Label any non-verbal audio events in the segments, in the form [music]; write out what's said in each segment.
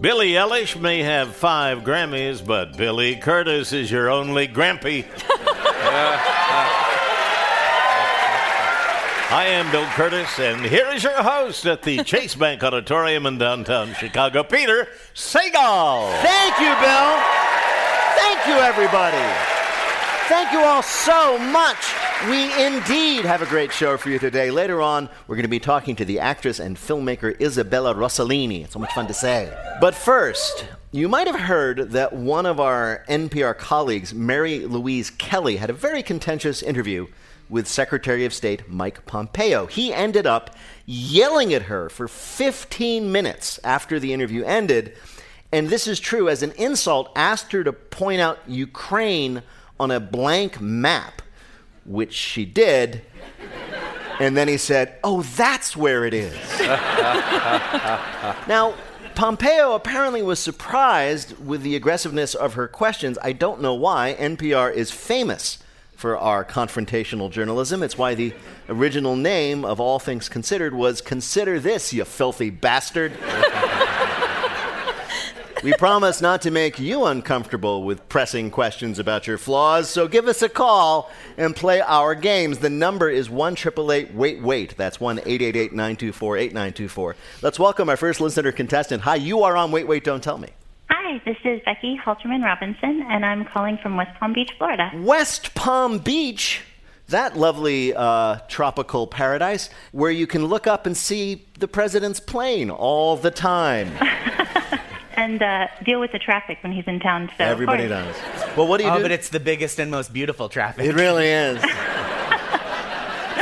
Billie Eilish may have five Grammys, but Billy Kurtis is your only Grampy. [laughs] I am Bill Kurtis, and here is your host at the Chase Bank Auditorium in downtown Chicago, Peter Sagal. Thank you, Bill. Thank you, everybody. Thank you all so much. We indeed have a great show for you today. Later on, we're going to be talking to the actress and filmmaker Isabella Rossellini. It's so much fun to say. But first, you might have heard that one of our NPR colleagues, Mary Louise Kelly, had a very contentious interview with Secretary of State Mike Pompeo. He ended up yelling at her for 15 minutes after the interview ended. And this is true, as an insult, asked her to point out Ukraine on a blank map, which she did. And then he said, Oh, that's where it is. [laughs] now, Pompeo apparently was surprised with the aggressiveness of her questions. I don't know why. NPR is famous for our confrontational journalism. It's why the original name of All Things Considered was Consider This, you filthy bastard. [laughs] We promise not to make you uncomfortable with pressing questions about your flaws, so give us a call and play our games. The number is 1 Wait Wait. That's 1 888 924 8924. Let's welcome our first listener contestant. Hi, you are on Wait Wait Don't Tell Me. Hi, this is Becky Halterman Robinson, and I'm calling from West Palm Beach, Florida. West Palm Beach? That lovely uh, tropical paradise where you can look up and see the president's plane all the time. [laughs] and uh, deal with the traffic when he's in town. So Everybody does. Well, what do you oh, do? but it's the biggest and most beautiful traffic. It really is. [laughs]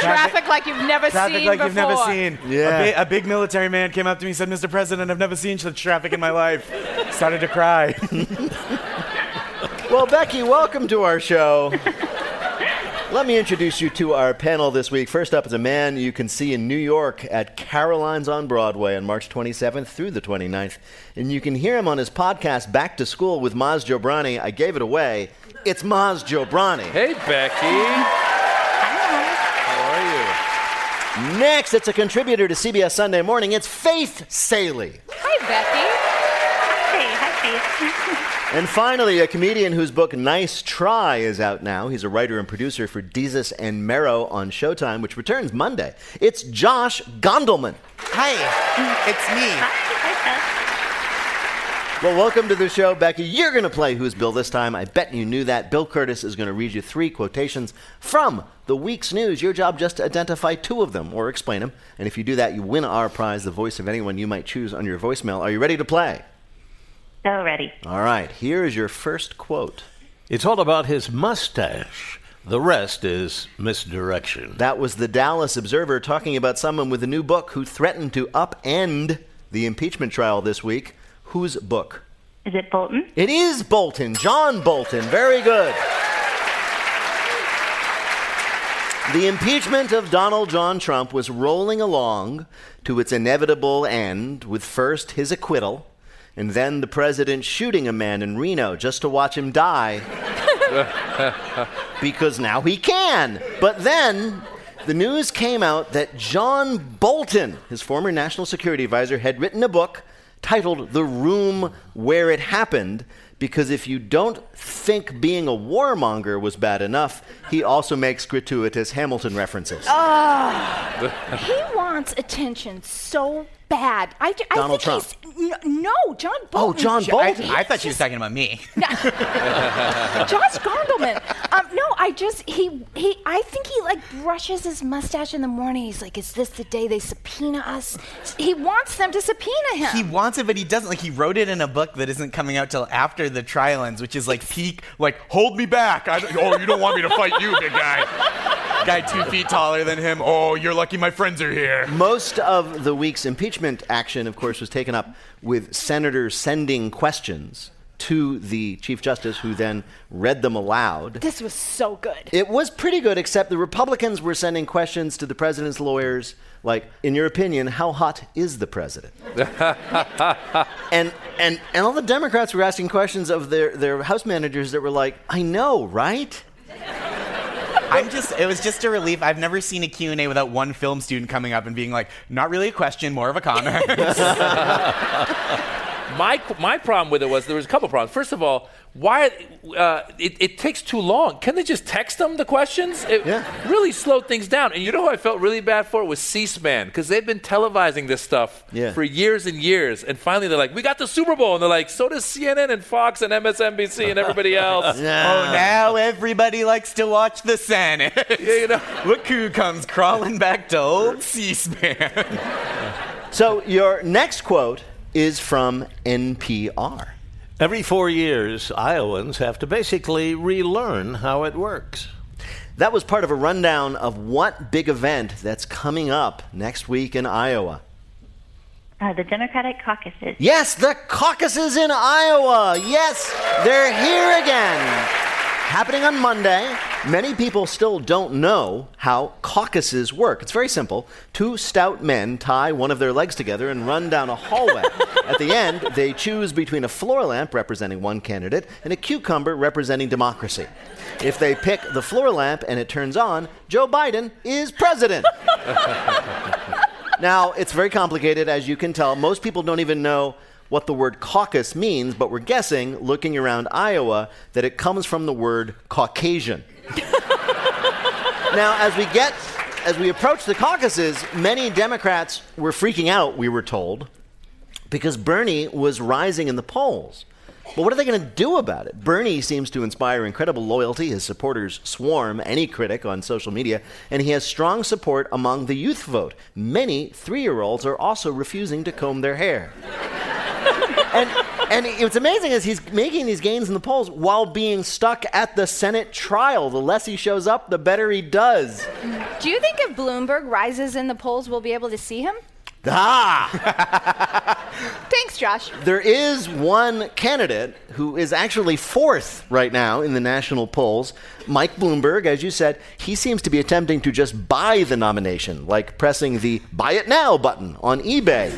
Traffic like you've never seen it. Traffic seen like before. you've never seen. Yeah. A, bi- a big military man came up to me and said, Mr. President, I've never seen such traffic in my life. [laughs] Started to cry. [laughs] well, Becky, welcome to our show. Let me introduce you to our panel this week. First up is a man you can see in New York at Caroline's on Broadway on March 27th through the 29th. And you can hear him on his podcast, Back to School with Maz Jobrani. I gave it away. It's Maz Jobrani. Hey, Becky. How are you? Next, it's a contributor to CBS Sunday Morning. It's Faith Salie. Hi, Becky. Hey, hi, Faith. [laughs] And finally, a comedian whose book Nice Try is out now. He's a writer and producer for Desus and Mero on Showtime, which returns Monday. It's Josh Gondelman. Hi, it's me. hi, [laughs] Faith. Well, welcome to the show, Becky. You're going to play Who's Bill this time. I bet you knew that. Bill Kurtis is going to read you three quotations from the week's news. Your job just to identify two of them or explain them. And if you do that, you win our prize, the voice of anyone you might choose on your voicemail. Are you ready to play? So ready. All right, here is your first quote. It's all about his mustache. The rest is misdirection. That was the Dallas Observer talking about someone with a new book who threatened to upend the impeachment trial this week. Whose book? Is it Bolton? It is Bolton, John Bolton. Very good. The impeachment of Donald John Trump was rolling along to its inevitable end with first his acquittal and then the president shooting a man in Reno just to watch him die. [laughs] because now he can. But then the news came out that John Bolton, his former national security advisor, had written a book titled The Room Where It Happened. Because if you don't think being a warmonger was bad enough, he also makes gratuitous Hamilton references. Ah. He wants attention so bad. I, I Donald think he's no John Bolton. Oh, John Bolton. I, I thought she was talking about me. [laughs] Josh Gondelman. Um, no, I just he he. I think he like brushes his mustache in the morning. He's like, "Is this the day they subpoena us?" He wants them to subpoena him. He wants it, but he doesn't. Like he wrote it in a book that isn't coming out till after the trial ends, which is like peak. Like, hold me back. I, oh, you don't want me to fight you, big guy. [laughs] Guy two feet taller than him. Oh, you're lucky my friends are here. Most of the week's impeachment action, of course, was taken up with senators sending questions to the Chief Justice, who then read them aloud. This was so good. It was pretty good, except the Republicans were sending questions to the president's lawyers, like, in your opinion, how hot is the president? [laughs] and, and, and all the Democrats were asking questions of their, their House managers that were like, I know, right? I'm just it was just a relief. I've never seen a Q&A without one film student coming up and being like, not really a question, more of a comment. [laughs] My, my problem with it was there was a couple problems. First of all, why uh, it, it takes too long? Can they just text them the questions? It Yeah. really slowed things down. And you know who I felt really bad for It was C-SPAN because they've been televising this stuff Yeah. for years and years. And finally, they're like, "We got the Super Bowl," and they're like, "So does CNN and Fox and MSNBC and everybody [laughs] else." oh, now everybody likes to watch the Senate. [laughs] Yeah, you know. Look who comes crawling back to old C-SPAN. So your next quote is from NPR. Every four years, Iowans have to basically relearn how it works. That was part of a rundown of what big event that's coming up next week in Iowa. Uh, the Democratic caucuses. Yes, the caucuses in Iowa. Yes, they're here again. Happening on Monday. Many people still don't know how caucuses work. It's very simple. Two stout men tie one of their legs together and run down a hallway. [laughs] At the end, they choose between a floor lamp representing one candidate and a cucumber representing democracy. If they pick the floor lamp and it turns on, Joe Biden is president. [laughs] Now, it's very complicated, as you can tell. Most people don't even know what the word caucus means, but we're guessing, looking around Iowa, that it comes from the word Caucasian. [laughs] now, as we get, as we approach the caucuses, many Democrats were freaking out, we were told, because Bernie was rising in the polls. But what are they going to do about it? Bernie seems to inspire incredible loyalty. His supporters swarm any critic on social media, and he has strong support among the youth vote. Many three year olds are also refusing to comb their hair. [laughs] and, and what's amazing is he's making these gains in the polls while being stuck at the Senate trial. The less he shows up, the better he does. Do you think if Bloomberg rises in the polls, we'll be able to see him? Ah! [laughs] Thanks, Josh. There is one candidate who is actually fourth right now in the national polls. Mike Bloomberg, as you said, he seems to be attempting to just buy the nomination, like pressing the buy it now button on eBay.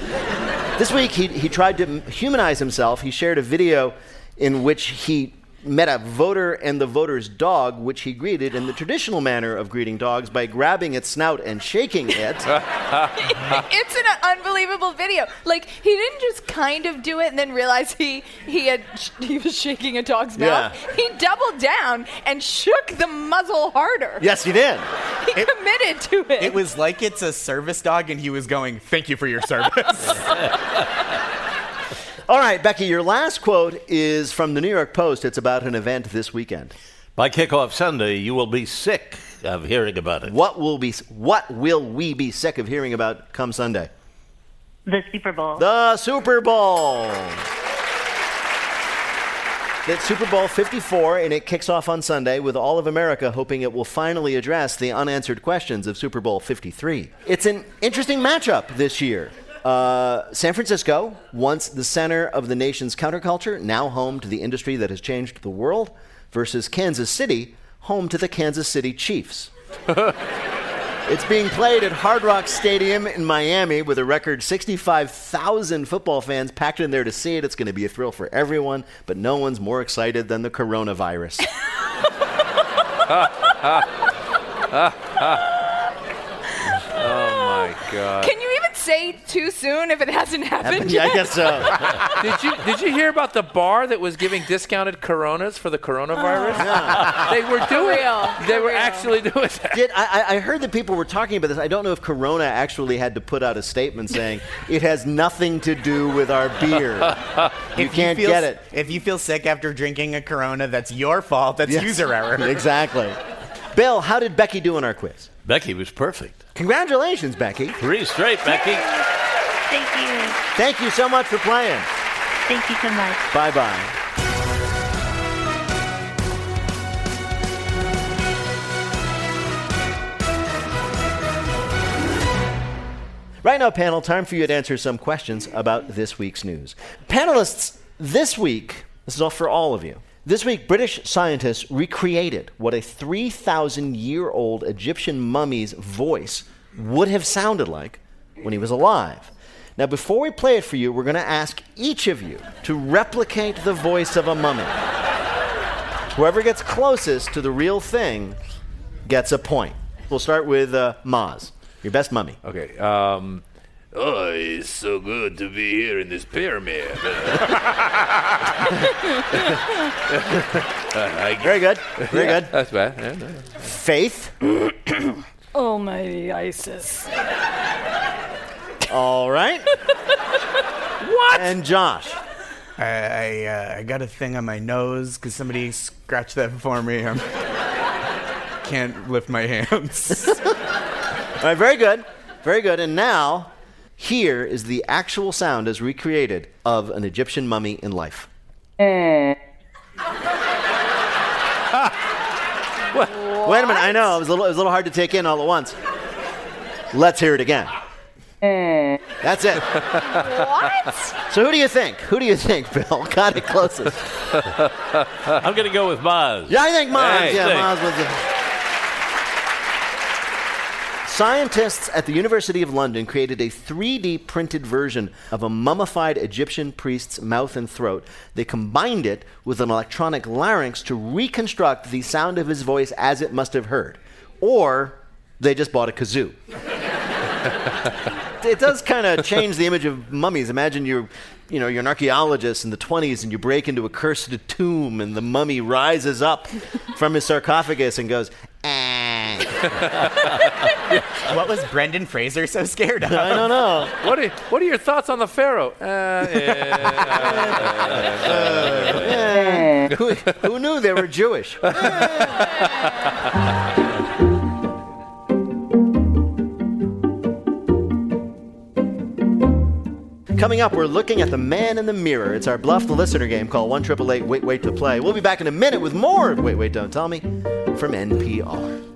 this week, he, he tried to humanize himself. He shared a video in which he met a voter and the voter's dog, which he greeted in the traditional manner of greeting dogs by grabbing its snout and shaking it. [laughs] it's an unbelievable video. Like he didn't just kind of do it and then realize he he had he was shaking a dog's mouth. Yeah. He doubled down and shook the muzzle harder. yes, he did. He committed to it. It was like it's a service dog, and he was going, "Thank you for your service." [laughs] All right, Becky, your last quote is from the New York Post. It's about an event this weekend. By kickoff Sunday, you will be sick of hearing about it. What will be what will we be sick of hearing about come Sunday? The Super Bowl. The Super Bowl. That's Super Bowl 54, and it kicks off on Sunday with all of America hoping it will finally address the unanswered questions of Super Bowl 53. It's an interesting matchup this year. Uh, San Francisco, once the center of the nation's counterculture, now home to the industry that has changed the world, versus Kansas City, home to the Kansas City Chiefs. [laughs] It's being played at Hard Rock Stadium in Miami with a record 65,000 football fans packed in there to see it. It's going to be a thrill for everyone, but no one's more excited than the coronavirus. [laughs] [laughs] Oh my God! Can you even say too soon if it hasn't [laughs] happened yeah, I guess so. [laughs] did you did you hear about the bar that was giving discounted Coronas for the coronavirus? Oh, [laughs] they were doing. real. They For were real. actually doing that. Did, I, I- I heard that people were talking about this. I don't know if Corona actually had to put out a statement saying it has nothing to do with our beer. You If can't feel, get it. If you feel sick after drinking a Corona, that's your fault. That's Yes. user error. exactly. Bill, how did Becky do in our quiz? Becky was perfect. Congratulations, Becky. Three straight, Becky. Thank you. Thank you so much for playing. Thank you so much. Bye bye. Right now, panel, time for you to answer some questions about this week's news. Panelists, this week, this is all for all of you. This week, British scientists recreated what a 3,000 year old Egyptian mummy's voice would have sounded like when he was alive. Now, before we play it for you, we're going to ask each of you to replicate the voice of a mummy. Whoever gets closest to the real thing gets a point. We'll start with uh, Maz, your best mummy. Okay. Um, oh, it's so good to be here in this pyramid. [laughs] I, Very good. Very yeah, good. That's bad. Yeah, no. Faith. [clears throat] Almighty ISIS. All right. [laughs] What? And Josh. I I, uh, I got a thing on my nose because somebody scratched that for me. I can't lift my hands. [laughs] All right, very good. Very good. And now, here is the actual sound as recreated of an Egyptian mummy in life. Eh. Wait a minute. I know. It was, a little, it was a little hard to take in all at once. Let's hear it again. Eh. That's it. What? So, who do you think? Who do you think, Bill? [laughs] Got it closest. I'm going to go with Maz. Yeah, I think Maz. Hey, yeah, thanks. Maz was it. Scientists at the University of London created a 3D printed version of a mummified Egyptian priest's mouth and throat. They combined it with an electronic larynx to reconstruct the sound of his voice as it must have heard. Or they just bought a kazoo. [laughs] it does kind of change the image of mummies. Imagine you're, you know, you're an archaeologist in the 20s and you break into a cursed tomb and the mummy rises up from his sarcophagus and goes, "Ah." [laughs] what was Brendan Fraser so scared of? I don't know. What are, what are your thoughts on the pharaoh? Uh, yeah. [laughs] who, who knew they were Jewish? [laughs] Coming up, we're looking at the man in the mirror. It's our Bluff the Listener game called 1 Wait Wait to Play. We'll be back in a minute with more of Wait Wait Don't Tell Me from NPR.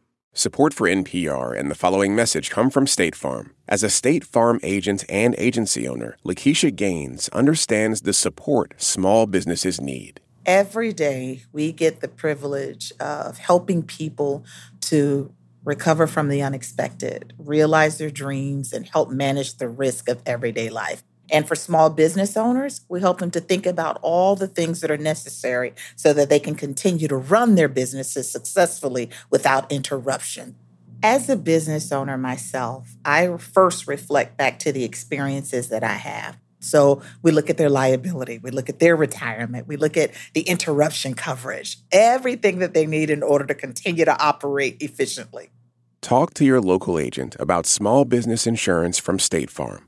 Support for NPR and the following message come from State Farm. As a State Farm agent and agency owner, Lakeisha Gaines understands the support small businesses need. Every day, we get the privilege of helping people to recover from the unexpected, realize their dreams, and help manage the risk of everyday life. And for small business owners, we help them to think about all the things that are necessary so that they can continue to run their businesses successfully without interruption. As a business owner myself, I first reflect back to the experiences that I have. So we look at their liability, we look at their retirement, we look at the interruption coverage, everything that they need in order to continue to operate efficiently. Talk to your local agent about small business insurance from State Farm.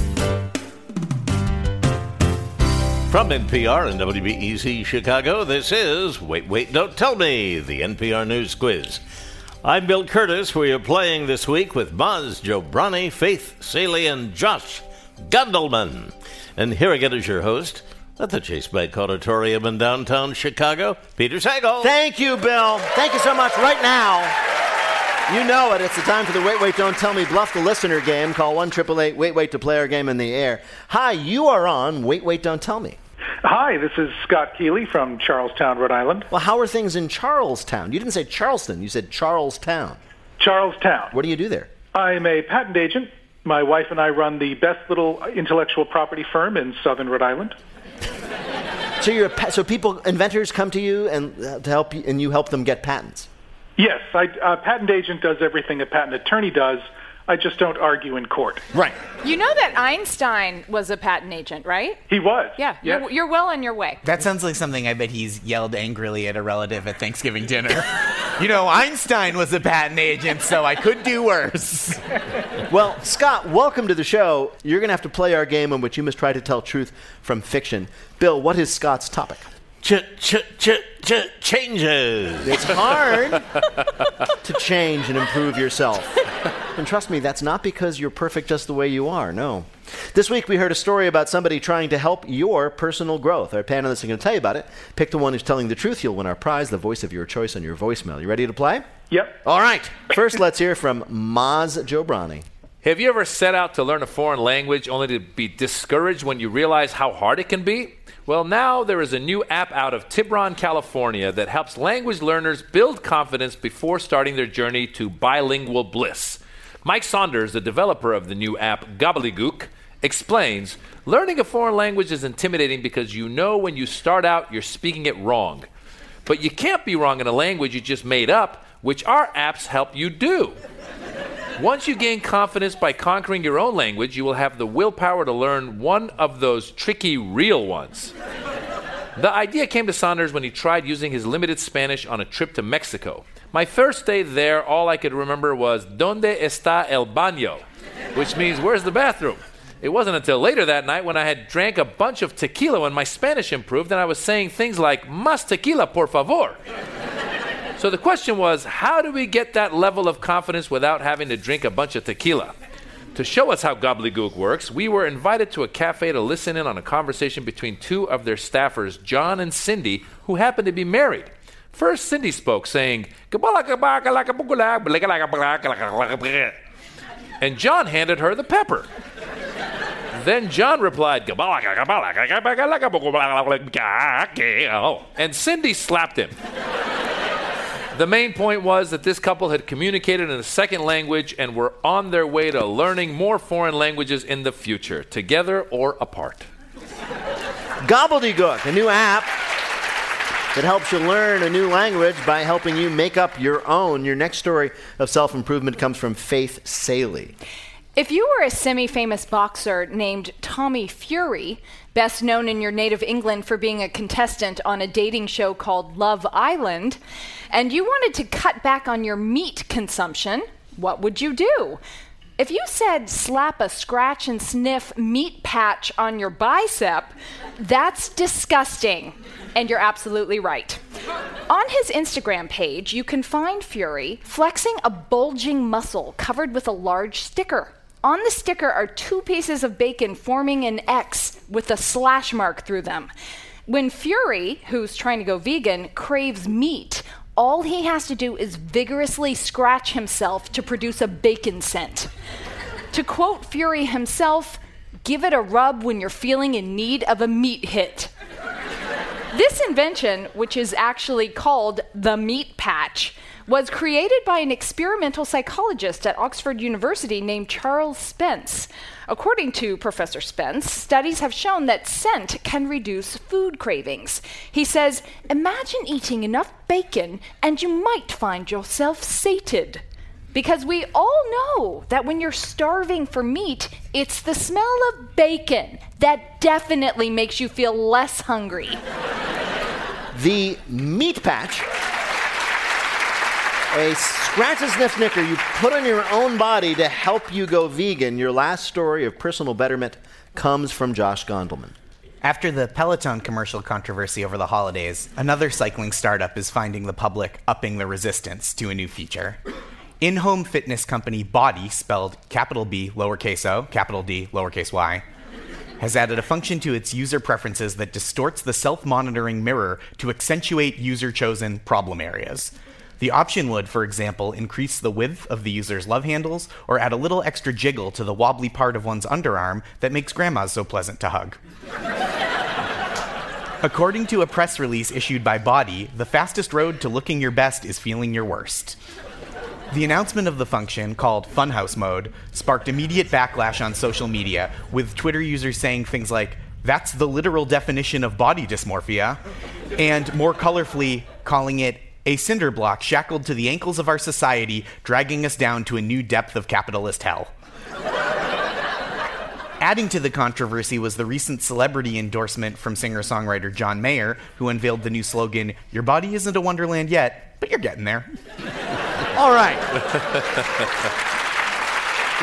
From NPR and WBEZ Chicago, this is Wait, Wait, Don't Tell Me, the NPR News Quiz. I'm Bill Kurtis. We are playing this week with Maz, Jobrani, Faith Salie, and Josh Gondelman. And here again is your host at the Chase Bank Auditorium in downtown Chicago, Peter Sagal. Thank you, Bill. Thank you so much. Right now, you know it. It's the time for the Wait, Wait, Don't Tell Me Bluff the Listener game. Call 1 888 Wait, Wait to play our game in the air. Hi, you are on Wait, Wait, Don't Tell Me. Hi, this is Scott Keeley from Charlestown, Rhode Island. Well, how are things in Charlestown? You didn't say Charleston, you said Charlestown. Charlestown. What do you do there? I'm a patent agent My wife and I run the best little intellectual property firm in southern Rhode Island. [laughs] So you're a so people inventors come to you and uh, to help you, and you help them get patents. Yes, I, a patent agent does everything a patent attorney does. I just don't argue in court. Right. You know that Einstein was a patent agent, right? He was. Yeah, Yes. you're, you're well on your way. That sounds like something I bet he's yelled angrily at a relative at Thanksgiving dinner. [laughs] you know, Einstein was a patent agent, so I could do worse. [laughs] Well, Scott, welcome to the show. You're going to have to play our game in which you must try to tell truth from fiction. Bill, what is Scott's topic? Ch ch ch ch changes. It's hard [laughs] to change and improve yourself. And trust me, that's not because you're perfect just the way you are. No. This week we heard a story about somebody trying to help your personal growth. Our panelists are going to tell you about it. Pick the one who's telling the truth. You'll win our prize, the voice of your choice on your voicemail. You ready to play? Yep. All right. First, let's hear from Maz Jobrani. Have you ever set out to learn a foreign language only to be discouraged when you realize how hard it can be? Well, now there is a new app out of Tiburon, California that helps language learners build confidence before starting their journey to bilingual bliss. Mike Saunders, the developer of the new app Gobbledygook, explains learning a foreign language is intimidating because you know when you start out you're speaking it wrong. But you can't be wrong in a language you just made up, which our apps help you do. Once you gain confidence by conquering your own language, you will have the willpower to learn one of those tricky real ones. The idea came to Saunders when he tried using his limited Spanish on a trip to Mexico. My first day there, all I could remember was Donde está el baño? Which means, where's the bathroom? It wasn't until later that night when I had drank a bunch of tequila when my Spanish improved and I was saying things like, Más tequila, por favor. So the question was, how do we get that level of confidence without having to drink a bunch of tequila? To show us how gobbledygook works, we were invited to a cafe to listen in on a conversation between two of their staffers, John and Cindy, who happened to be married. First, Cindy spoke, saying, and John handed her the pepper. Then John replied, and Cindy slapped him. The main point was that this couple had communicated in a second language and were on their way to learning more foreign languages in the future, together or apart. Gobbledygook, a new app that helps you learn a new language by helping you make up your own. Your next story of self improvement comes from Faith Salie. If you were a semi famous boxer named Tommy Fury, best known in your native England for being a contestant on a dating show called Love Island, and you wanted to cut back on your meat consumption, what would you do? If you said slap a scratch and sniff meat patch on your bicep, that's disgusting. And you're absolutely right. On his Instagram page, you can find Fury flexing a bulging muscle covered with a large sticker. On the sticker are two pieces of bacon forming an X with a slash mark through them. When Fury, who's trying to go vegan, craves meat, all he has to do is vigorously scratch himself to produce a bacon scent. to quote Fury himself, give it a rub when you're feeling in need of a meat hit. This invention, which is actually called the meat patch, was created by an experimental psychologist at Oxford University named Charles Spence. According to Professor Spence, studies have shown that scent can reduce food cravings. He says, Imagine eating enough bacon and you might find yourself sated. Because we all know that when you're starving for meat, it's the smell of bacon that definitely makes you feel less hungry. The meat patch, a scratch and sniff snicker you put on your own body to help you go vegan. Your last story of personal betterment comes from Josh Gondelman. After the Peloton commercial controversy over the holidays, another cycling startup is finding the public upping the resistance to a new feature. In home fitness company Body, spelled capital B, lowercase o, capital D, lowercase y, has added a function to its user preferences that distorts the self monitoring mirror to accentuate user chosen problem areas. The option would, for example, increase the width of the user's love handles or add a little extra jiggle to the wobbly part of one's underarm that makes grandmas so pleasant to hug. According to a press release issued by Body, the fastest road to looking your best is feeling your worst. The announcement of the function, called Funhouse Mode, sparked immediate backlash on social media, with Twitter users saying things like, that's the literal definition of body dysmorphia, and more colorfully, calling it a cinder block shackled to the ankles of our society, dragging us down to a new depth of capitalist hell. Adding to the controversy was the recent celebrity endorsement from singer songwriter John Mayer, who unveiled the new slogan Your body isn't a wonderland yet, but you're getting there. All right.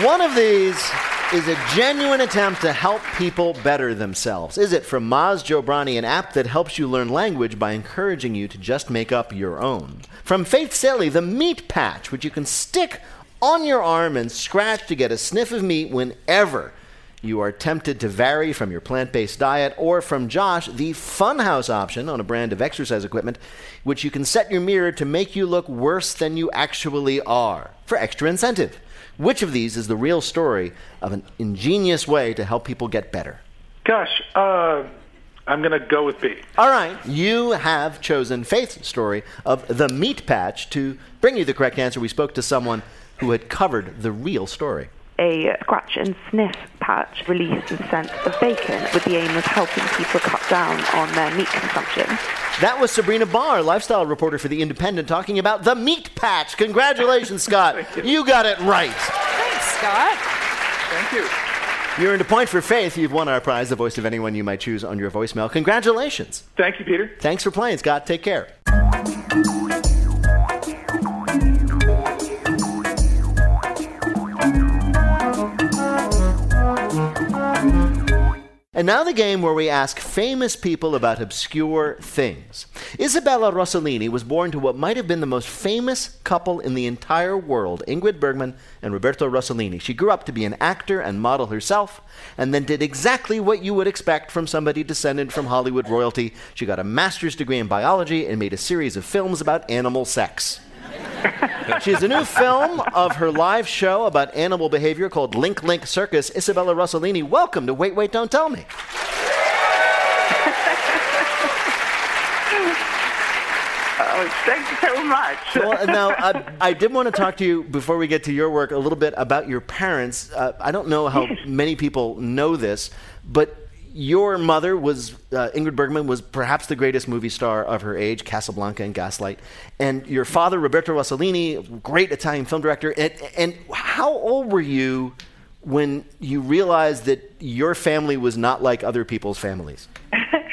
One of these is a genuine attempt to help people better themselves. Is it from Maz Jobrani, an app that helps you learn language by encouraging you to just make up your own? From Faith Salie, the meat patch, which you can stick on your arm and scratch to get a sniff of meat whenever you are tempted to vary from your plant based diet, or from Josh, the Funhouse option on a brand of exercise equipment, which you can set your mirror to make you look worse than you actually are for extra incentive. Which of these is the real story of an ingenious way to help people get better? Gosh, uh, I'm going to go with B. All right, you have chosen Faith's story of the meat patch to bring you the correct answer. We spoke to someone who had covered the real story a scratch and sniff patch released the scent of bacon with the aim of helping people cut down on their meat consumption. That was Sabrina Barr, lifestyle reporter for The Independent, talking about the meat patch. Congratulations, Scott. [laughs] you. you got it right. Thanks, Scott. Thank you. You earned a point for faith. You've won our prize, the voice of anyone you might choose on your voicemail. Congratulations. Thank you, Peter. Thanks for playing, Scott. Take care. And now the game where we ask famous people about obscure things. Isabella Rossellini was born to what might have been the most famous couple in the entire world, Ingrid Bergman and Roberto Rossellini. She grew up to be an actor and model herself, and then did exactly what you would expect from somebody descended from Hollywood royalty. She got a master's degree in biology and made a series of films about animal sex. She has a new film of her live show about animal behavior called Link Link Circus. Isabella Rossellini, welcome to Wait, Wait, Don't Tell Me. Oh, thank you so much. well, now, I, I, did want to talk to you before we get to your work a little bit about your parents. Uh, I don't know how many people know this, but your mother was uh, Ingrid Bergman was perhaps the greatest movie star of her age, Casablanca and Gaslight, and your father Roberto Rossellini, great Italian film director. And, and how old were you when you realized that your family was not like other people's families? [laughs]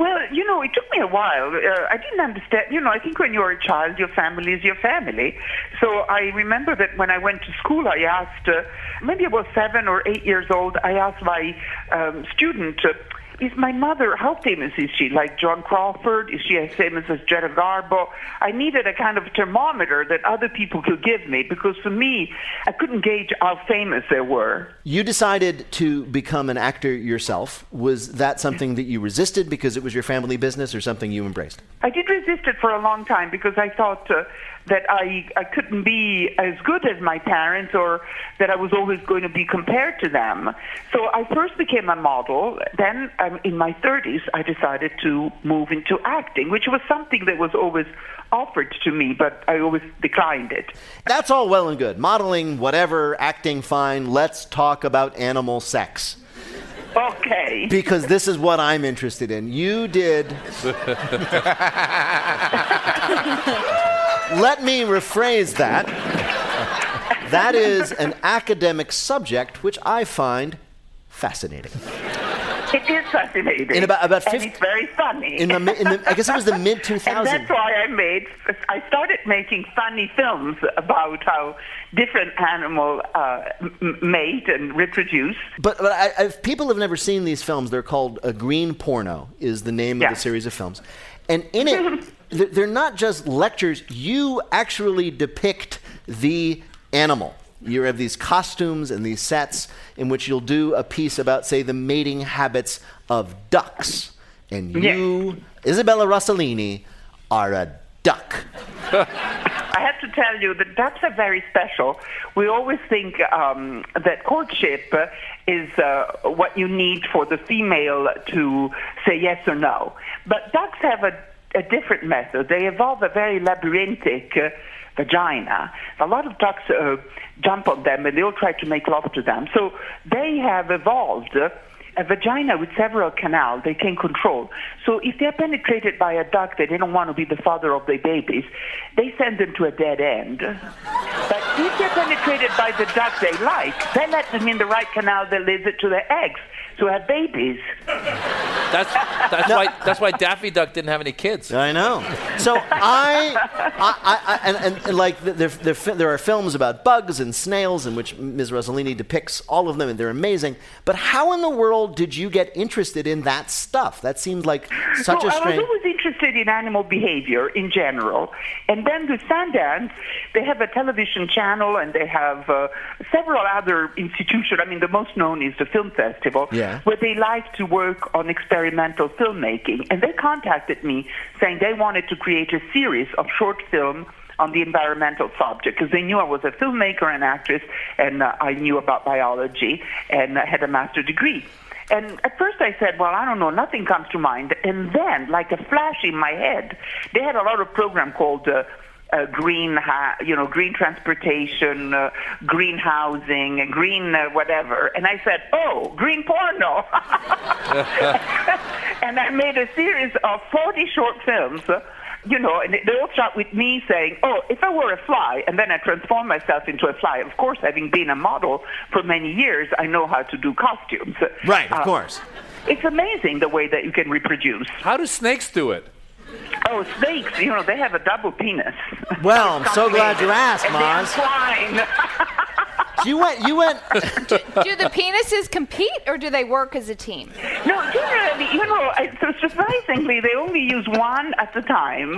Well, you know, it took me a while. Uh, I didn't understand. You know, I think when you're a child, your family is your family. So I remember that when I went to school, I asked, uh, maybe I was seven or eight years old, I asked my um, student, uh, is my mother, how famous is she? Like Joan Crawford? Is she as famous as Greta Garbo? I needed a kind of thermometer that other people could give me because for me, I couldn't gauge how famous they were. You decided to become an actor yourself. Was that something that you resisted because it was your family business or something you embraced? I did resist it for a long time because I thought uh, that I, I couldn't be as good as my parents or that I was always going to be compared to them. So I first became a model. Then um, in my 30s, I decided to move into acting, which was something that was always offered to me, but I always declined it. That's all well and good. Modeling, whatever, acting, fine. Let's talk about animal sex. Okay. Because this is what I'm interested in. You did. [laughs] Let me rephrase that. That is an academic subject which I find fascinating. [laughs] It is fascinating. In about about 50, and it's very funny. In the, in the, I guess it was the mid 2000s. [laughs] and that's why I made. I started making funny films about how different animals uh, mate and reproduce. But, but I, if people have never seen these films, they're called a green porno. Is the name yeah. of the series of films, and in it. [laughs] they're not just lectures, you actually depict the animal. You have these costumes and these sets in which you'll do a piece about, say, the mating habits of ducks. And you, yeah. Isabella Rossellini, are a duck. [laughs] I have to tell you that ducks are very special. We always think um, that courtship is uh, what you need for the female to say yes or no. But ducks have a a different method. They evolve a very labyrinthic uh, vagina. A lot of ducks uh, jump on them and they all try to make love to them. So they have evolved. Uh, a vagina with several canals they can control. So if they're penetrated by a duck that they don't want to be the father of their babies, they send them to a dead end. But if they're penetrated by the duck they like, they let them in the right canal that leads it to their eggs to have babies. That's that's why that's why Daffy Duck didn't have any kids. I know. So I, I, I and, and, and like there, there, there are films about bugs and snails in which Ms. Rossellini depicts all of them, and they're amazing. But how in the world did you get interested in that stuff? That seemed like such well, a strange. I was always interested in animal behavior in general, and then with Sundance, they have a television channel and they have uh, several other institutions. I mean, the most known is the film festival. Yeah. where they like to work on experimental filmmaking. And they contacted me saying they wanted to create a series of short film on the environmental subject because they knew I was a filmmaker and actress and uh, I knew about biology and I had a master degree. And at first I said, well, I don't know, nothing comes to mind. And then, like a flash in my head, they had a lot of program called uh, uh, green, ha- you know, green transportation, uh, green housing, and green uh, whatever. And I said, oh, green porno. [laughs] [laughs] and I made a series of 40 short films. You know, and they all start with me saying, "Oh, if I were a fly," and then I transform myself into a fly. Of course, having been a model for many years, I know how to do costumes. Right, of Uh, course. It's amazing the way that you can reproduce. How do snakes do it? Oh, snakes, you know, they have a double penis. Well, I'm so glad you asked, and they're Maz. [laughs] flying. You went. You went. [laughs] do the penises compete or do they work as a team? No, generally, you know, so surprisingly, they only use one at a time.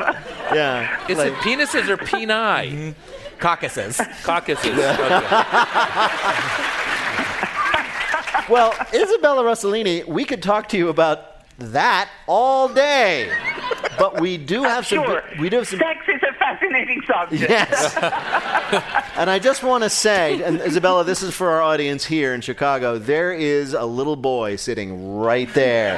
Yeah. Is it penises or peni? Mm-hmm. Caucuses. [laughs] Caucuses. Well, Isabella Rossellini, we could talk to you about that all day, but we do have some. Sure. We do have some. Sex is a fascinating subject. Yes. [laughs] and I just want to say, and Isabella, this is for our audience here in Chicago. There is a little boy sitting right there,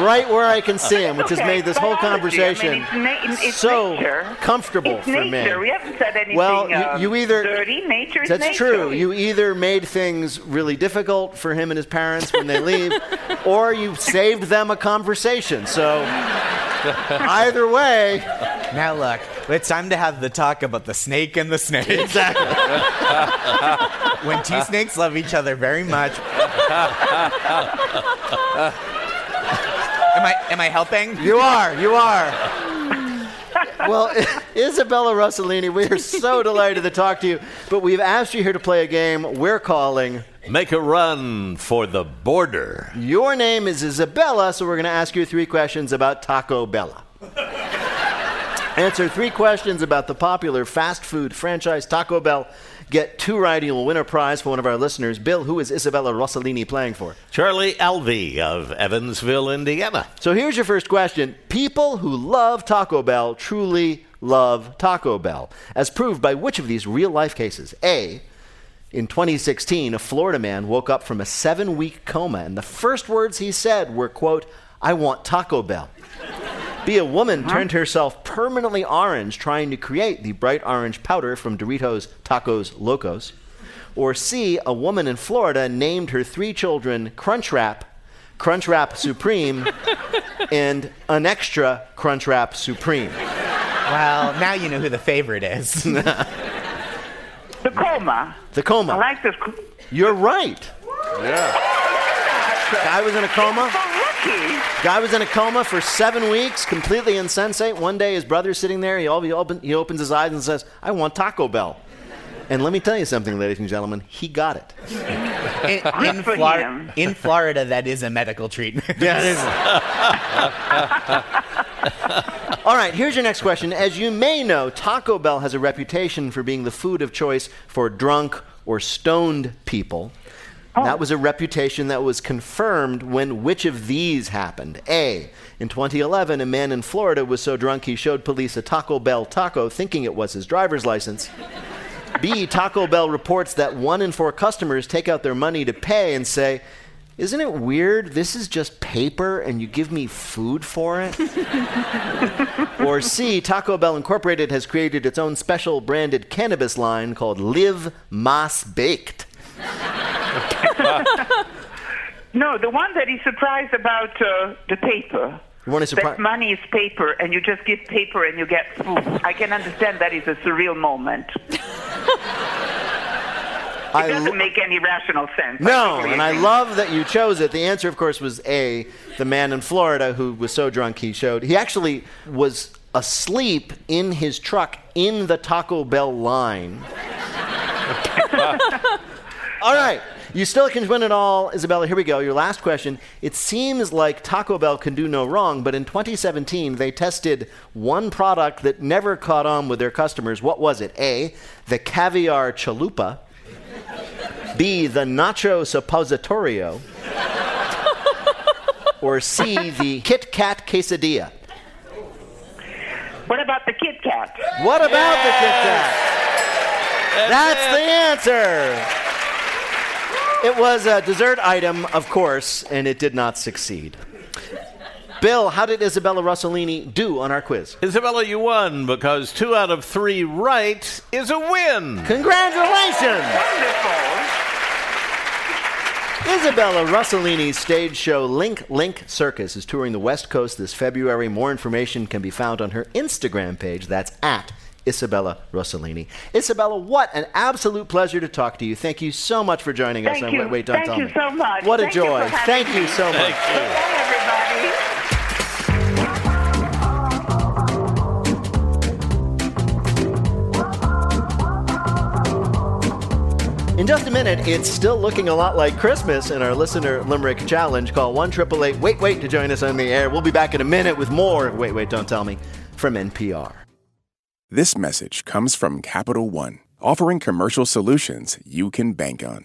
right where I can see him, which has made this whole biology, I mean, conversation it's na- it's so nature. comfortable It's for nature. me. We haven't said anything Well, you, um, you either dirty. Nature is that's nature. true. You either made things really difficult for him and his parents when they leave, [laughs] or you saved them a conversation. So [laughs] either way, Now look, it's time to have the talk about the snake and the snake. exactly. [laughs] when two snakes love each other very much. am I am I helping? You are. You are. Well, [laughs] Isabella Rossellini, we are so delighted to talk to you, but we've asked you here to play a game we're calling Make a run for the border. Your name is Isabella, so we're going to ask you three questions about Taco Bella. Answer three questions about the popular fast food franchise Taco Bell. Get two right, and you'll win a prize for one of our listeners. Bill, who is Isabella Rossellini playing for? Charlie Alvey of Evansville, Indiana. So here's your first question. People who love Taco Bell truly love Taco Bell, as proved by which of these real life cases? A. In 2016, a Florida man woke up from a seven week coma, and the first words he said were, quote, I want Taco Bell. Be a woman turned herself permanently orange trying to create the bright orange powder from Doritos Tacos Locos. Or C. A woman in Florida named her three children Crunchwrap, Crunchwrap Supreme, [laughs] and an extra Crunchwrap Supreme. Well, now you know who the favorite is. [laughs] The coma. The coma. I like this. You're right. Yeah. Guy was in a coma. So lucky. Guy was in a coma for seven weeks, completely insensate. One day, his brother's sitting there. He, he, open, he opens his eyes and says, I want Taco Bell. And let me tell you something, ladies and gentlemen, he got it. [laughs] in, in, Flor- in Florida, that is a medical treatment. Yeah, it is. All right, here's your next question. As you may know, Taco Bell has a reputation for being the food of choice for drunk or stoned people. Oh. That was a reputation that was confirmed when which of these happened? A. In 2011, a man in Florida was so drunk he showed police a Taco Bell taco thinking it was his driver's license. B. Taco Bell reports that one in four customers take out their money to pay and say, Isn't it weird? This is just paper and you give me food for it? [laughs] or Or C, Taco Bell Incorporated has created its own special branded cannabis line called Live Mas Baked. [laughs] No, the one that is surprised about uh, the paper. You want to That surprise? money is paper, and you just give paper and you get food. I can understand that is a surreal moment. [laughs] It I doesn't make any rational sense. No, totally and I love that you chose it. The answer, of course, was A, the man in Florida who was so drunk he showed. He actually was asleep in his truck in the Taco Bell line. [laughs] all right. You still can win it all, Isabella. Here we go. Your last question. It seems like Taco Bell can do no wrong, but in 2017, they tested one product that never caught on with their customers. What was it? A, the caviar chalupa. B, the nacho suppositorio. or C, the Kit Kat quesadilla. What about the Kit Kat? What about the Kit Kat? That's the answer. It was a dessert item, of course, and it did not succeed. Bill, how did Isabella Rossellini do on our quiz? Isabella, you won because two out of three right is a win. Congratulations! Wonderful. Isabella Rossellini's stage show Link Link Circus is touring the West Coast this February. More information can be found on her Instagram page. That's at Isabella Rossellini. Isabella, what an absolute pleasure to talk to you. Thank you so much for joining us Thank on you. Wait, Wait, Don't Thank Tell you Me. so much. What a Thank you joy. for having Thank you so much. Bye, everybody. In just a minute, it's still looking a lot like Christmas in our listener limerick challenge. Call one triple eight wait wait to join us on the air. We'll be back in a minute with more. Wait wait, don't tell me from NPR. This message comes from Capital One, offering commercial solutions you can bank on.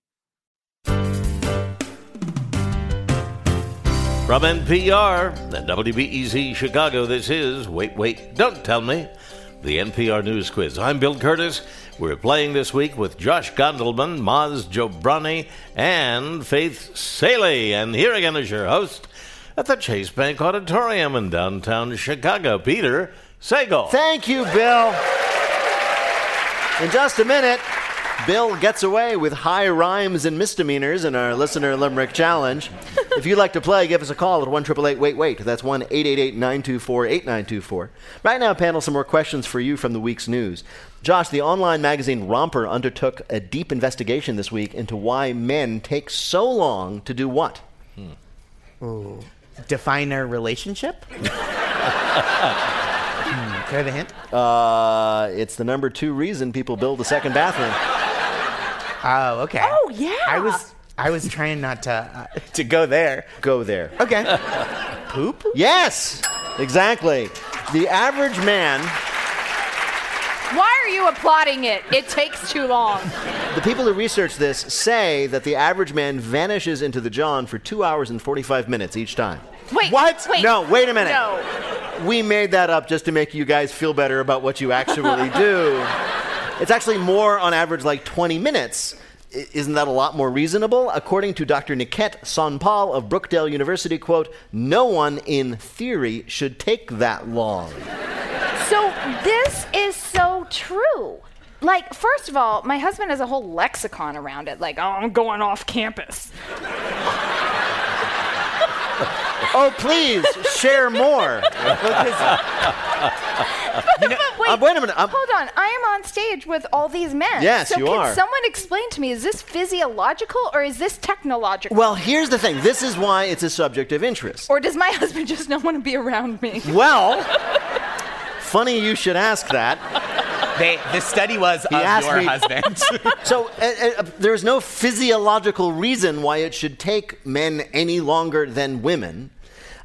From NPR and WBEZ Chicago, this is Wait, Wait, Don't Tell Me, the NPR News Quiz. I'm Bill Kurtis. We're playing this week with Josh Gondelman, Maz Jobrani, and Faith Salie. And here again is your host at the Chase Bank Auditorium in downtown Chicago, Peter Sagal. Thank you, Bill. In just a minute, Bill gets away with high rhymes and misdemeanors in our listener limerick challenge. [laughs] if you'd like to play, give us a call at one triple eight wait wait. That's one eight eight eight nine two four eight nine two four. Right now, panel, some more questions for you from the week's news. Josh, the online magazine Romper undertook a deep investigation this week into why men take so long to do what? Ooh. Define our relationship? [laughs] hmm. Can I have a hint? Uh, it's the number two reason people build a second bathroom. Oh, okay. Oh, yeah. I was I was trying not to uh, [laughs] to go there. Go there. Okay. Poop? Yes, exactly. The average man, Why are you applauding it? It takes too long. the people who research this say that the average man vanishes into the John for two hours and 45 minutes each time. Wait. What? Wait. No, wait a minute. No. We made that up just to make you guys feel better about what you actually [laughs] do. It's actually more on average like 20 minutes. i- isn't that a lot more reasonable? According to Dr. Niket Sonpal of Brookdale University, quote, no one in theory should take that long. So this is so true. Like, first of all, my husband has a whole lexicon around it. Like, oh, I'm going off campus. [laughs] Oh, please share more. [laughs] but wait, uh, wait a minute, I'm- hold on. I am on stage with all these men. Yes, so you can are. someone explain to me, is this physiological or is this technological? Well, here's the thing. This is why it's a subject of interest. or does my [laughs] husband just not want to be around me? Well, funny you should ask that. They, the study was He of asked your me- husband. [laughs] So uh, uh, there's no physiological reason why it should take men any longer than women.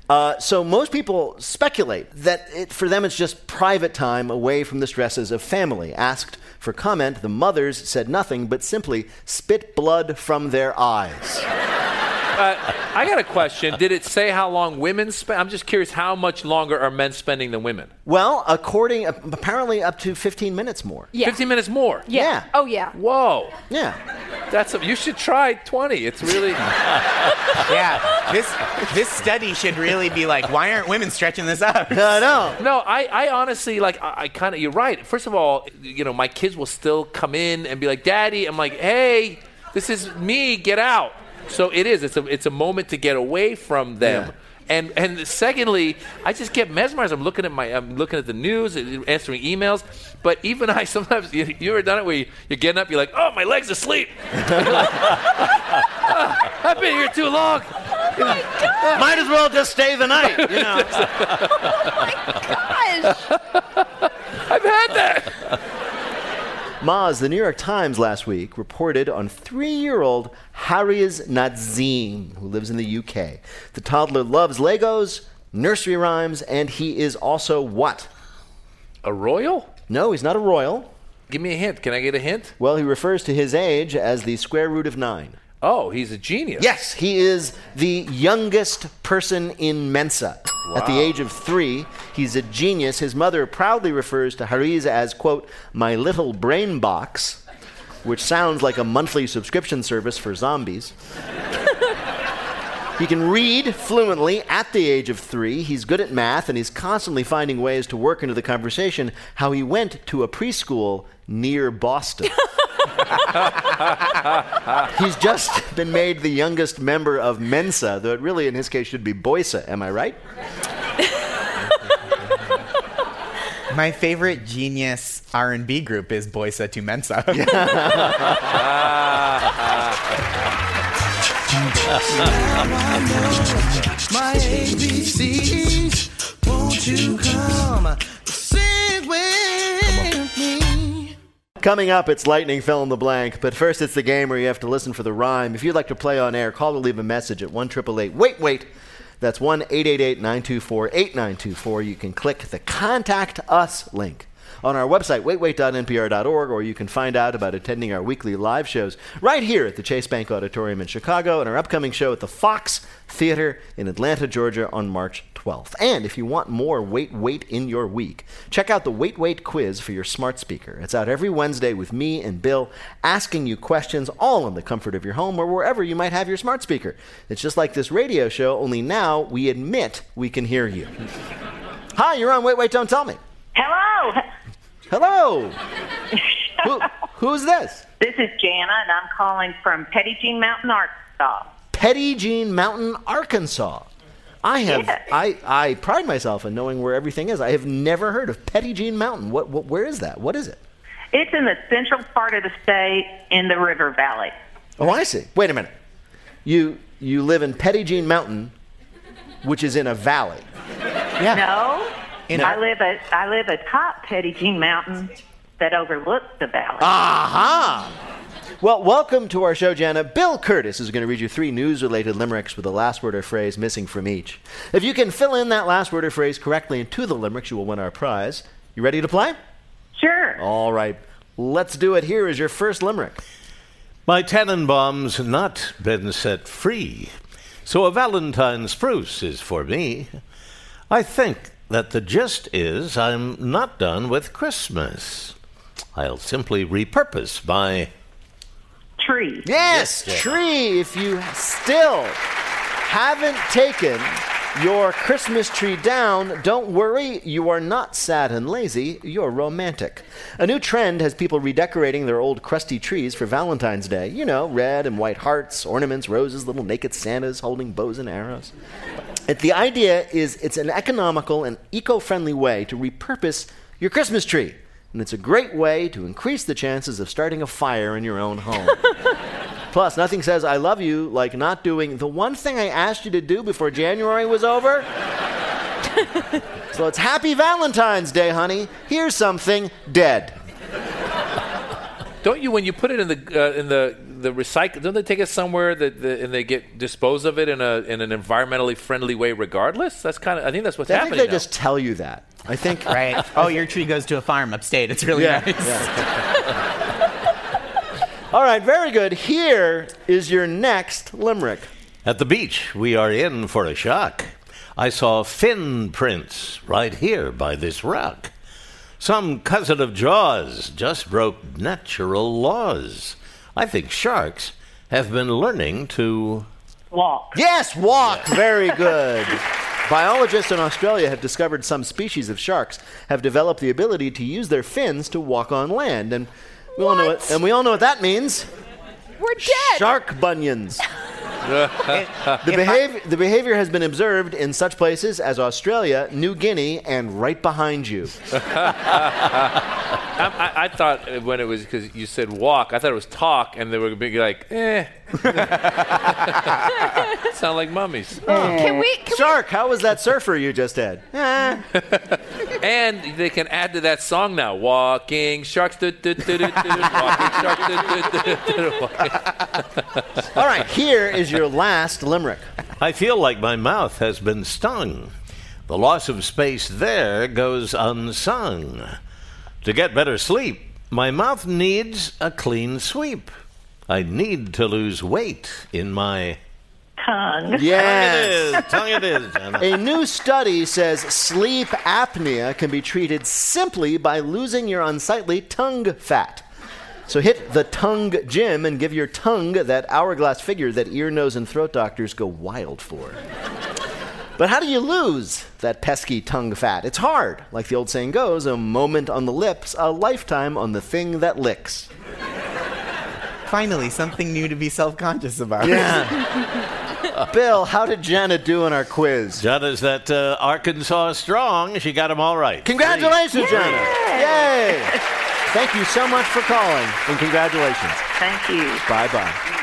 Uh, so most people speculate that it, for them it's just private time away from the stresses of family. Asked for comment, the mothers said nothing but simply spit blood from their eyes. [laughs] Uh, I got a question. Did it say how long women spend? I'm just curious. How much longer are men spending than women? Well, according apparently up to 15 minutes more. Yeah. 15 minutes more. Yeah. Yeah. Oh, yeah. Whoa. Yeah. That's a, you should try 20. It's really. [laughs] yeah, this this study should really be like, why aren't women stretching this out? No, no. No, I, I honestly like. I, I kind of. You're right. First of all, you know, my kids will still come in and be like, "Daddy," I'm like, "Hey, this is me. Get out." So it is. It's a it's a moment to get away from them. Yeah. And and secondly, I just get mesmerized. I'm looking at my I'm looking at the news, answering emails. But even [laughs] I sometimes you, you ever done it where you, you're getting up, you're like, oh, my legs asleep. [laughs] Ah, I've been here too long. [laughs] Oh my God. Might as well just stay the night, you know. Gosh. I've had that. Maz, the New York Times last week reported on three year old Haryz Nadzim, who lives in the UK. The toddler loves Legos, nursery rhymes, and he is also what? A royal? No, he's not a royal. Give me a hint. Can I get a hint? Well, he refers to his age as the square root of nine. Oh, he's a genius. Yes, he is the youngest person in Mensa. At the age of three, he's a genius. His mother proudly refers to Haryz as, quote, my little brain box, which sounds like a monthly subscription service for zombies. he can read fluently at the age of three. He's good at math, and he's constantly finding ways to work into the conversation how he went to a preschool near Boston. [laughs] [laughs] He's just been made the youngest member of Mensa, though it really, in his case, should be Boysa. Am I right? My favorite genius R&B group is Boysa to Mensa. [laughs] My ABCs, won't you come Coming up, it's Lightning Fill in the Blank, but first it's the game where you have to listen for the rhyme. If you'd like to play on air, call or leave a message at 1 Wait, wait. That's 1 888 924 8924. You can click the Contact Us link on our website, waitwait.npr.org, or you can find out about attending our weekly live shows right here at the Chase Bank Auditorium in Chicago and our upcoming show at the Fox Theater in Atlanta, Georgia on March 12th. And if you want more Wait Wait in your week, check out the Wait Wait quiz for your smart speaker. It's out every Wednesday with me and Bill asking you questions all in the comfort of your home or wherever you might have your smart speaker. It's just like this radio show, only now we admit we can hear you. Hi, you're on Wait Wait Don't Tell Me. Hello. Hello. [laughs] Who, who's this? This is Jana, and I'm calling from Petit Jean Mountain, Arkansas. Petit Jean Mountain, Arkansas. I have Yes. I, I pride myself in knowing where everything is. I have never heard of Petit Jean Mountain. What, what where is that? What is it? It's in the central part of the state in the River Valley. Oh, I see. Wait a minute. You you live in Petit Jean Mountain, which is in a valley. Yeah. No, In I a- live at I live atop Petty Jean Mountain that overlooks the valley. Aha! Well, welcome to our show, Jana. Bill Kurtis is going to read you three news related limericks with the last word or phrase missing from each. If you can fill in that last word or phrase correctly into the limericks, you will win our prize. You ready to play? Sure. All right. Let's do it. Here is your first limerick. My Tannenbaum's not been set free, so a Valentine's spruce is for me. I think that the gist is I'm not done with Christmas. I'll simply repurpose my tree. Yes, tree. If you still haven't taken your Christmas tree down, don't worry, you are not sad and lazy, you're romantic. A new trend has people redecorating their old crusty trees for Valentine's Day. You know, red and white hearts, ornaments, roses, little naked Santas holding bows and arrows. It, the idea is it's an economical and eco friendly way to repurpose your Christmas tree. And it's a great way to increase the chances of starting a fire in your own home. [laughs] Plus, nothing says I love you like not doing the one thing I asked you to do before January was over. so it's Happy Valentine's Day, honey. Here's something dead. Don't you, when you put it in the uh, in the the recycle, don't they take it somewhere that the, and they get dispose of it in a in an environmentally friendly way, regardless? That's kind of I think that's what's I think happening. they now. just tell you that. I think. [laughs] Right. Oh, your tree goes to a farm upstate. It's really Yeah, nice. All right, very good. Here is your next limerick. At the beach, we are in for a shock. I saw fin prints right here by this rock. Some cousin of Jaws just broke natural laws. I think sharks have been learning to Walk. Yes, walk. Very good. [laughs] Biologists in Australia have discovered some species of sharks have developed the ability to use their fins to walk on land, and we all know what, and we all know what that means. We're dead. Shark bunions. [laughs] the, behavior, the behavior has been observed in such places as Australia, New Guinea, and right behind you. [laughs] I, I, I thought when it was because you said walk, I thought it was talk, and they were be like, eh. [laughs] Sound like mummies. Can we? Can Shark, how was that surfer you just had? [laughs] And they can add to that song now. Walking sharks. du- du- du- du- du- Walking sharks. du- du- du- du- walking- All right, here is your last limerick. I feel like my mouth has been stung. The loss of space there goes unsung. To get better sleep, my mouth needs a clean sweep. I need to lose weight in my Tongue. Yes. tongue. It is. Janet. A new study says sleep apnea can be treated simply by losing your unsightly tongue fat. So hit the tongue gym and give your tongue that hourglass figure that ear, nose, and throat doctors go wild for. But how do you lose that pesky tongue fat? It's hard. Like the old saying goes, a moment on the lips, a lifetime on the thing that licks. Finally, something new to be self-conscious about. Yeah. [laughs] Bill, how did Janet do on our quiz? Janet's that uh, Arkansas strong. She got them all right. Congratulations, Janet! Yay! Thank you so much for calling, and congratulations. Thank you. Bye bye.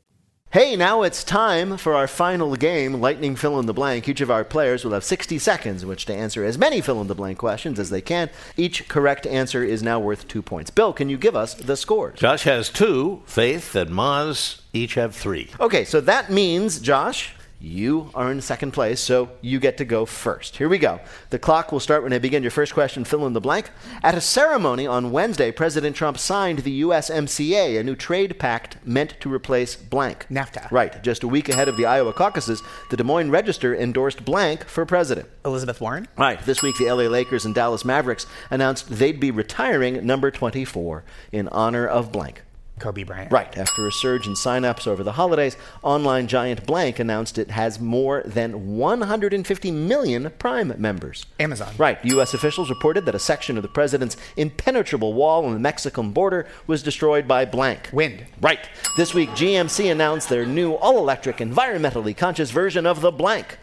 Hey, now it's time for our final game, Lightning Fill in the Blank. Each of our players will have 60 seconds in which to answer as many fill in the blank questions as they can. Each correct answer is now worth two points. Bill, can you give us the scores? Josh has two. Faith and Maz each have three. Okay, so that means, Josh, you are in second place, so you get to go first. Here we go. The clock will start when I begin your first question. Fill in the blank. At a ceremony on Wednesday, President Trump signed the USMCA, a new trade pact meant to replace blank. NAFTA. Right. Just a week ahead of the Iowa caucuses, the Des Moines Register endorsed blank for president. Elizabeth Warren? Right. This week, the LA Lakers and Dallas Mavericks announced they'd be retiring number 24 in honor of blank. Kobe Bryant. Right. After a surge in signups over the holidays, online giant Blank announced it has more than 150 million Prime members. Amazon. Right. U.S. officials reported that a section of the president's impenetrable wall on the Mexican border was destroyed by Blank. Wind. Right. This week, GMC announced their new all electric, environmentally conscious version of the Blank.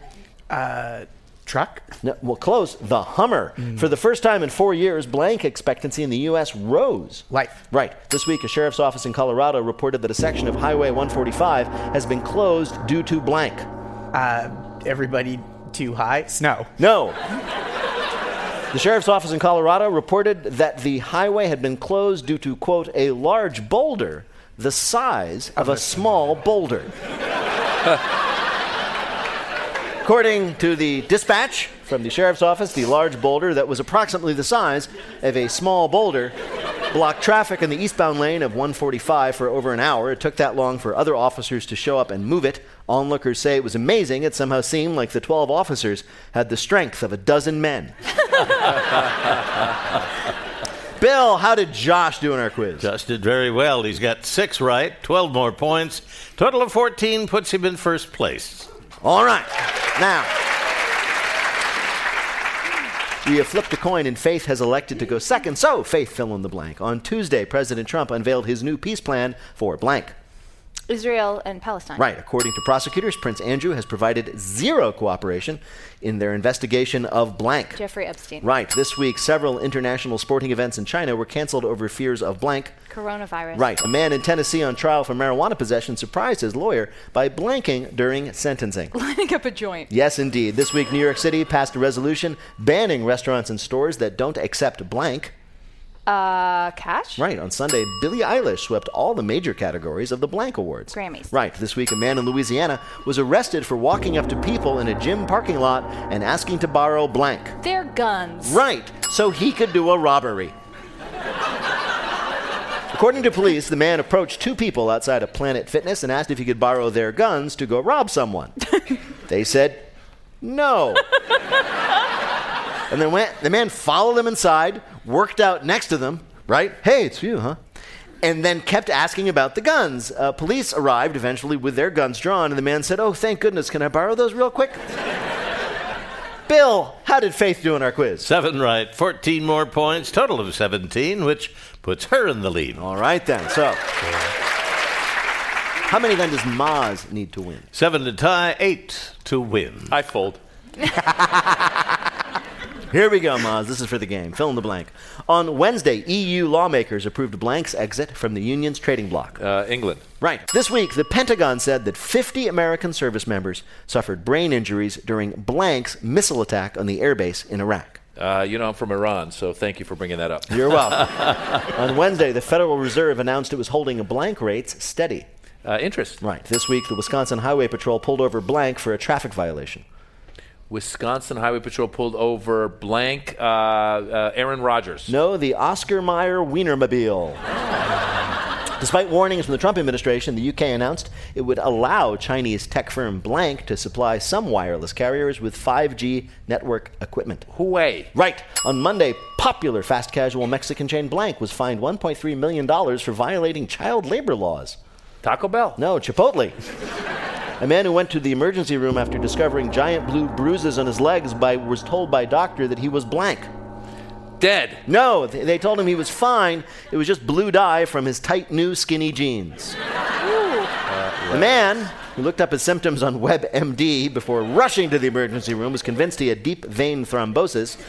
Uh, truck? No, well, close. The Hummer. For the first time in four years, blank expectancy in the U.S. rose. Life. Right. This week, a sheriff's office in Colorado reported that a section of Highway 145 has been closed due to blank. Uh, everybody too high? Snow. No. The sheriff's office in Colorado reported that the highway had been closed due to, quote, a large boulder the size of a small boulder. [laughs] According to the dispatch from the sheriff's office, the large boulder that was approximately the size of a small boulder blocked traffic in the eastbound lane of 145 for over an hour. It took that long for other officers to show up and move it. Onlookers say it was amazing. It somehow seemed like the 12 officers had the strength of a dozen men. [laughs] Bill, how did Josh do in our quiz? Josh did very well. He's got six right, 12 more points. Total of 14 puts him in first place. All right. Now, we have flipped a coin and Faith has elected to go second. So, Faith, fill in the blank. On Tuesday, President Trump unveiled his new peace plan for blank. Israel and Palestine. Right. According to prosecutors, Prince Andrew has provided zero cooperation in their investigation of blank. Jeffrey Epstein. Right. This week, several international sporting events in China were canceled over fears of blank. Coronavirus. Right. A man in Tennessee on trial for marijuana possession surprised his lawyer by blanking during sentencing. Lining up a joint. Yes, indeed. This week, New York City passed a resolution banning restaurants and stores that don't accept blank. Uh, cash? Right. On Sunday, Billie Eilish swept all the major categories of the Blank Awards. Grammys. Right. This week, a man in Louisiana was arrested for walking up to people in a gym parking lot and asking to borrow blank. They're guns. Right. So he could do a robbery. According to police, the man approached two people outside of Planet Fitness and asked if he could borrow their guns to go rob someone. [laughs] they said no. and then went, the man followed them inside, worked out next to them, right? Hey, it's you, huh? And then kept asking about the guns. Uh, police arrived eventually with their guns drawn, and the man said, Oh, thank goodness, can I borrow those real quick? Bill, how did Faith do in our quiz? Seven right, 14 more points, total of 17, which puts her in the lead. All right, then. So, how many then does Maz need to win? Seven to tie, eight to win. I fold. [laughs] Here we go, Maz. This is for the game. Fill in the blank. On Wednesday, EU lawmakers approved blank's exit from the union's trading bloc. Uh, England. Right. This week, the Pentagon said that 50 American service members suffered brain injuries during blank's missile attack on the airbase in Iraq. Uh, you know, I'm from Iran, so thank you for bringing that up. You're [laughs] welcome. on Wednesday, the Federal Reserve announced it was holding blank rates steady. Uh, interest. Right. This week, the Wisconsin Highway Patrol pulled over blank for a traffic violation. Wisconsin Highway Patrol pulled over blank uh, uh, Aaron Rodgers. No, the Oscar Mayer Wienermobile. Despite warnings from the Trump administration, the UK announced it would allow Chinese tech firm Blank to supply some wireless carriers with 5G network equipment. Huawei. Right. On Monday, popular fast casual Mexican chain Blank was fined $1.3 million for violating child labor laws. Taco Bell. No, Chipotle. A man who went to the emergency room after discovering giant blue bruises on his legs by, was told by a doctor that he was blank. Dead. No, th- they told him he was fine. It was just blue dye from his tight, new, skinny jeans. The man, who looked up his symptoms on WebMD before rushing to the emergency room, was convinced he had deep vein thrombosis. [laughs]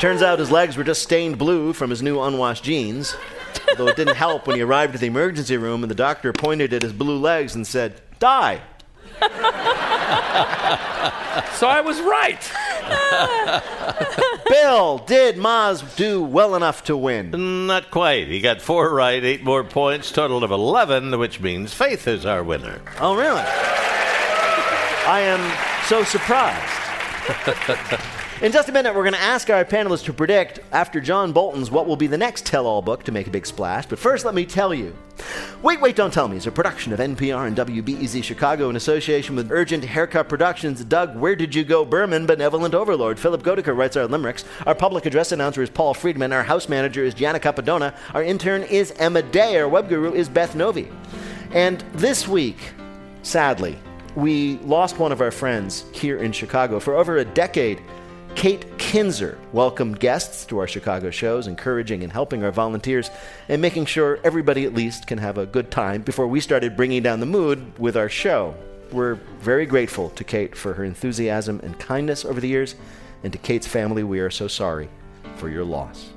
Turns out his legs were just stained blue from his new unwashed jeans. Although it didn't help when he arrived at the emergency room and the doctor pointed at his blue legs and said, Die. So I was right. [laughs] Bill, did Maz do well enough to win? Not quite. He got four right, eight more points, total of 11, which means Faith is our winner. Oh, really? I am so surprised. [laughs] In just a minute, we're going to ask our panelists to predict, after John Bolton's What Will Be the Next Tell All book to make a big splash. But first, let me tell you Wait, Wait, Don't Tell Me is a production of NPR and WBEZ Chicago in association with Urgent Haircut Productions. Doug, where did you go, Berman, benevolent overlord? Philipp Goedicke writes our limericks. Our public address announcer is Paul Friedman. Our house manager is Gianna Capadona. Our intern is Emma Day. Our web guru is Beth Novey. And this week, sadly, we lost one of our friends here in Chicago. For over a decade, Kate Kinzer welcomed guests to our Chicago shows, encouraging and helping our volunteers, and making sure everybody at least can have a good time before we started bringing down the mood with our show. we're very grateful to Kate for her enthusiasm and kindness over the years, and to Kate's family, we are so sorry for your loss.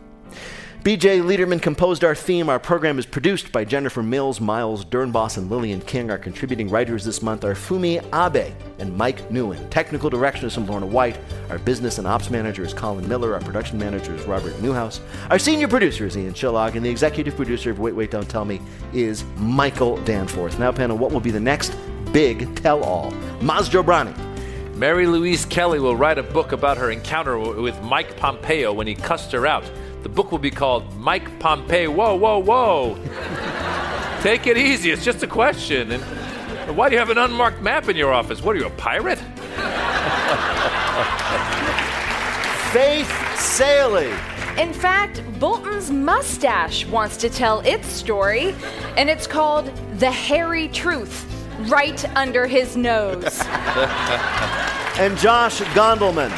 BJ Leiderman composed our theme. Our program is produced by Jennifer Mills, Miles Doornbos, and Lillian King. Our contributing writers this month are Fumi Abe and Mike Newen. Technical direction is from Lorna White. Our business and ops manager is Colin Miller. Our production manager is Robert Newhouse. Our senior producer is Ian Chillag. And the executive producer of Wait, Wait, Don't Tell Me is Michael Danforth. Now, panel, what will be the next big tell all? Maz Jobrani. Mary Louise Kelly will write a book about her encounter with Mike Pompeo when he cussed her out. The book will be called Mike Pompeo. Whoa, whoa, whoa. Take it easy. It's just a question. And why do you have an unmarked map in your office? What are you, a pirate? Faith Salie. In fact, Bolton's mustache wants to tell its story, and it's called The Hairy Truth, right under his nose. and Josh Gondelman.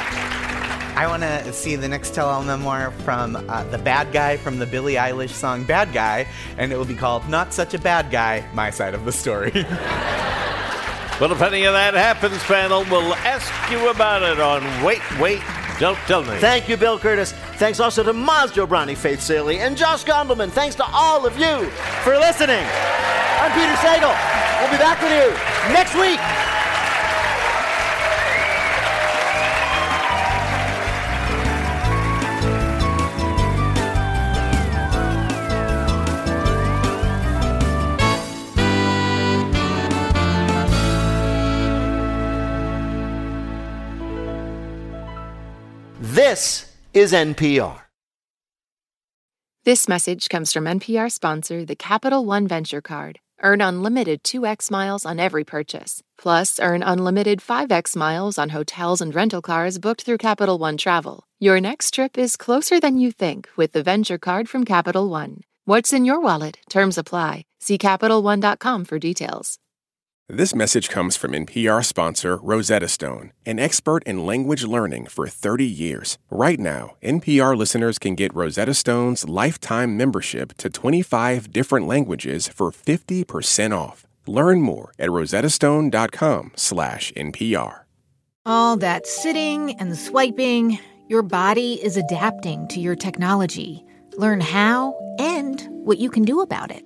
I want to see the next tell-all memoir from uh, the bad guy from the Billie Eilish song "Bad Guy," and it will be called "Not Such a Bad Guy: My Side of the Story." [laughs] well, if any of that happens, panel, we'll ask you about it on Wait, Wait, Don't Tell Me. Thank you, Bill Kurtis. Thanks also to Maz Jobrani, Faith Salie, and Josh Gondelman. Thanks to all of you for listening. I'm Peter Sagal. We'll be back with you next week. This is NPR. This message comes from NPR sponsor, the Capital One Venture Card. Earn unlimited 2x miles on every purchase. Plus, earn unlimited 5x miles on hotels and rental cars booked through Capital One Travel. Your next trip is closer than you think with the Venture Card from Capital One. What's in your wallet? Terms apply. See CapitalOne.com for details. This message comes from NPR sponsor Rosetta Stone, an expert in language learning for 30 years. Right now, NPR listeners can get Rosetta Stone's lifetime membership to 25 different languages for 50% off. Learn more at rosettastone.com/npr. All that sitting and swiping, your body is adapting to your technology. Learn how and what you can do about it.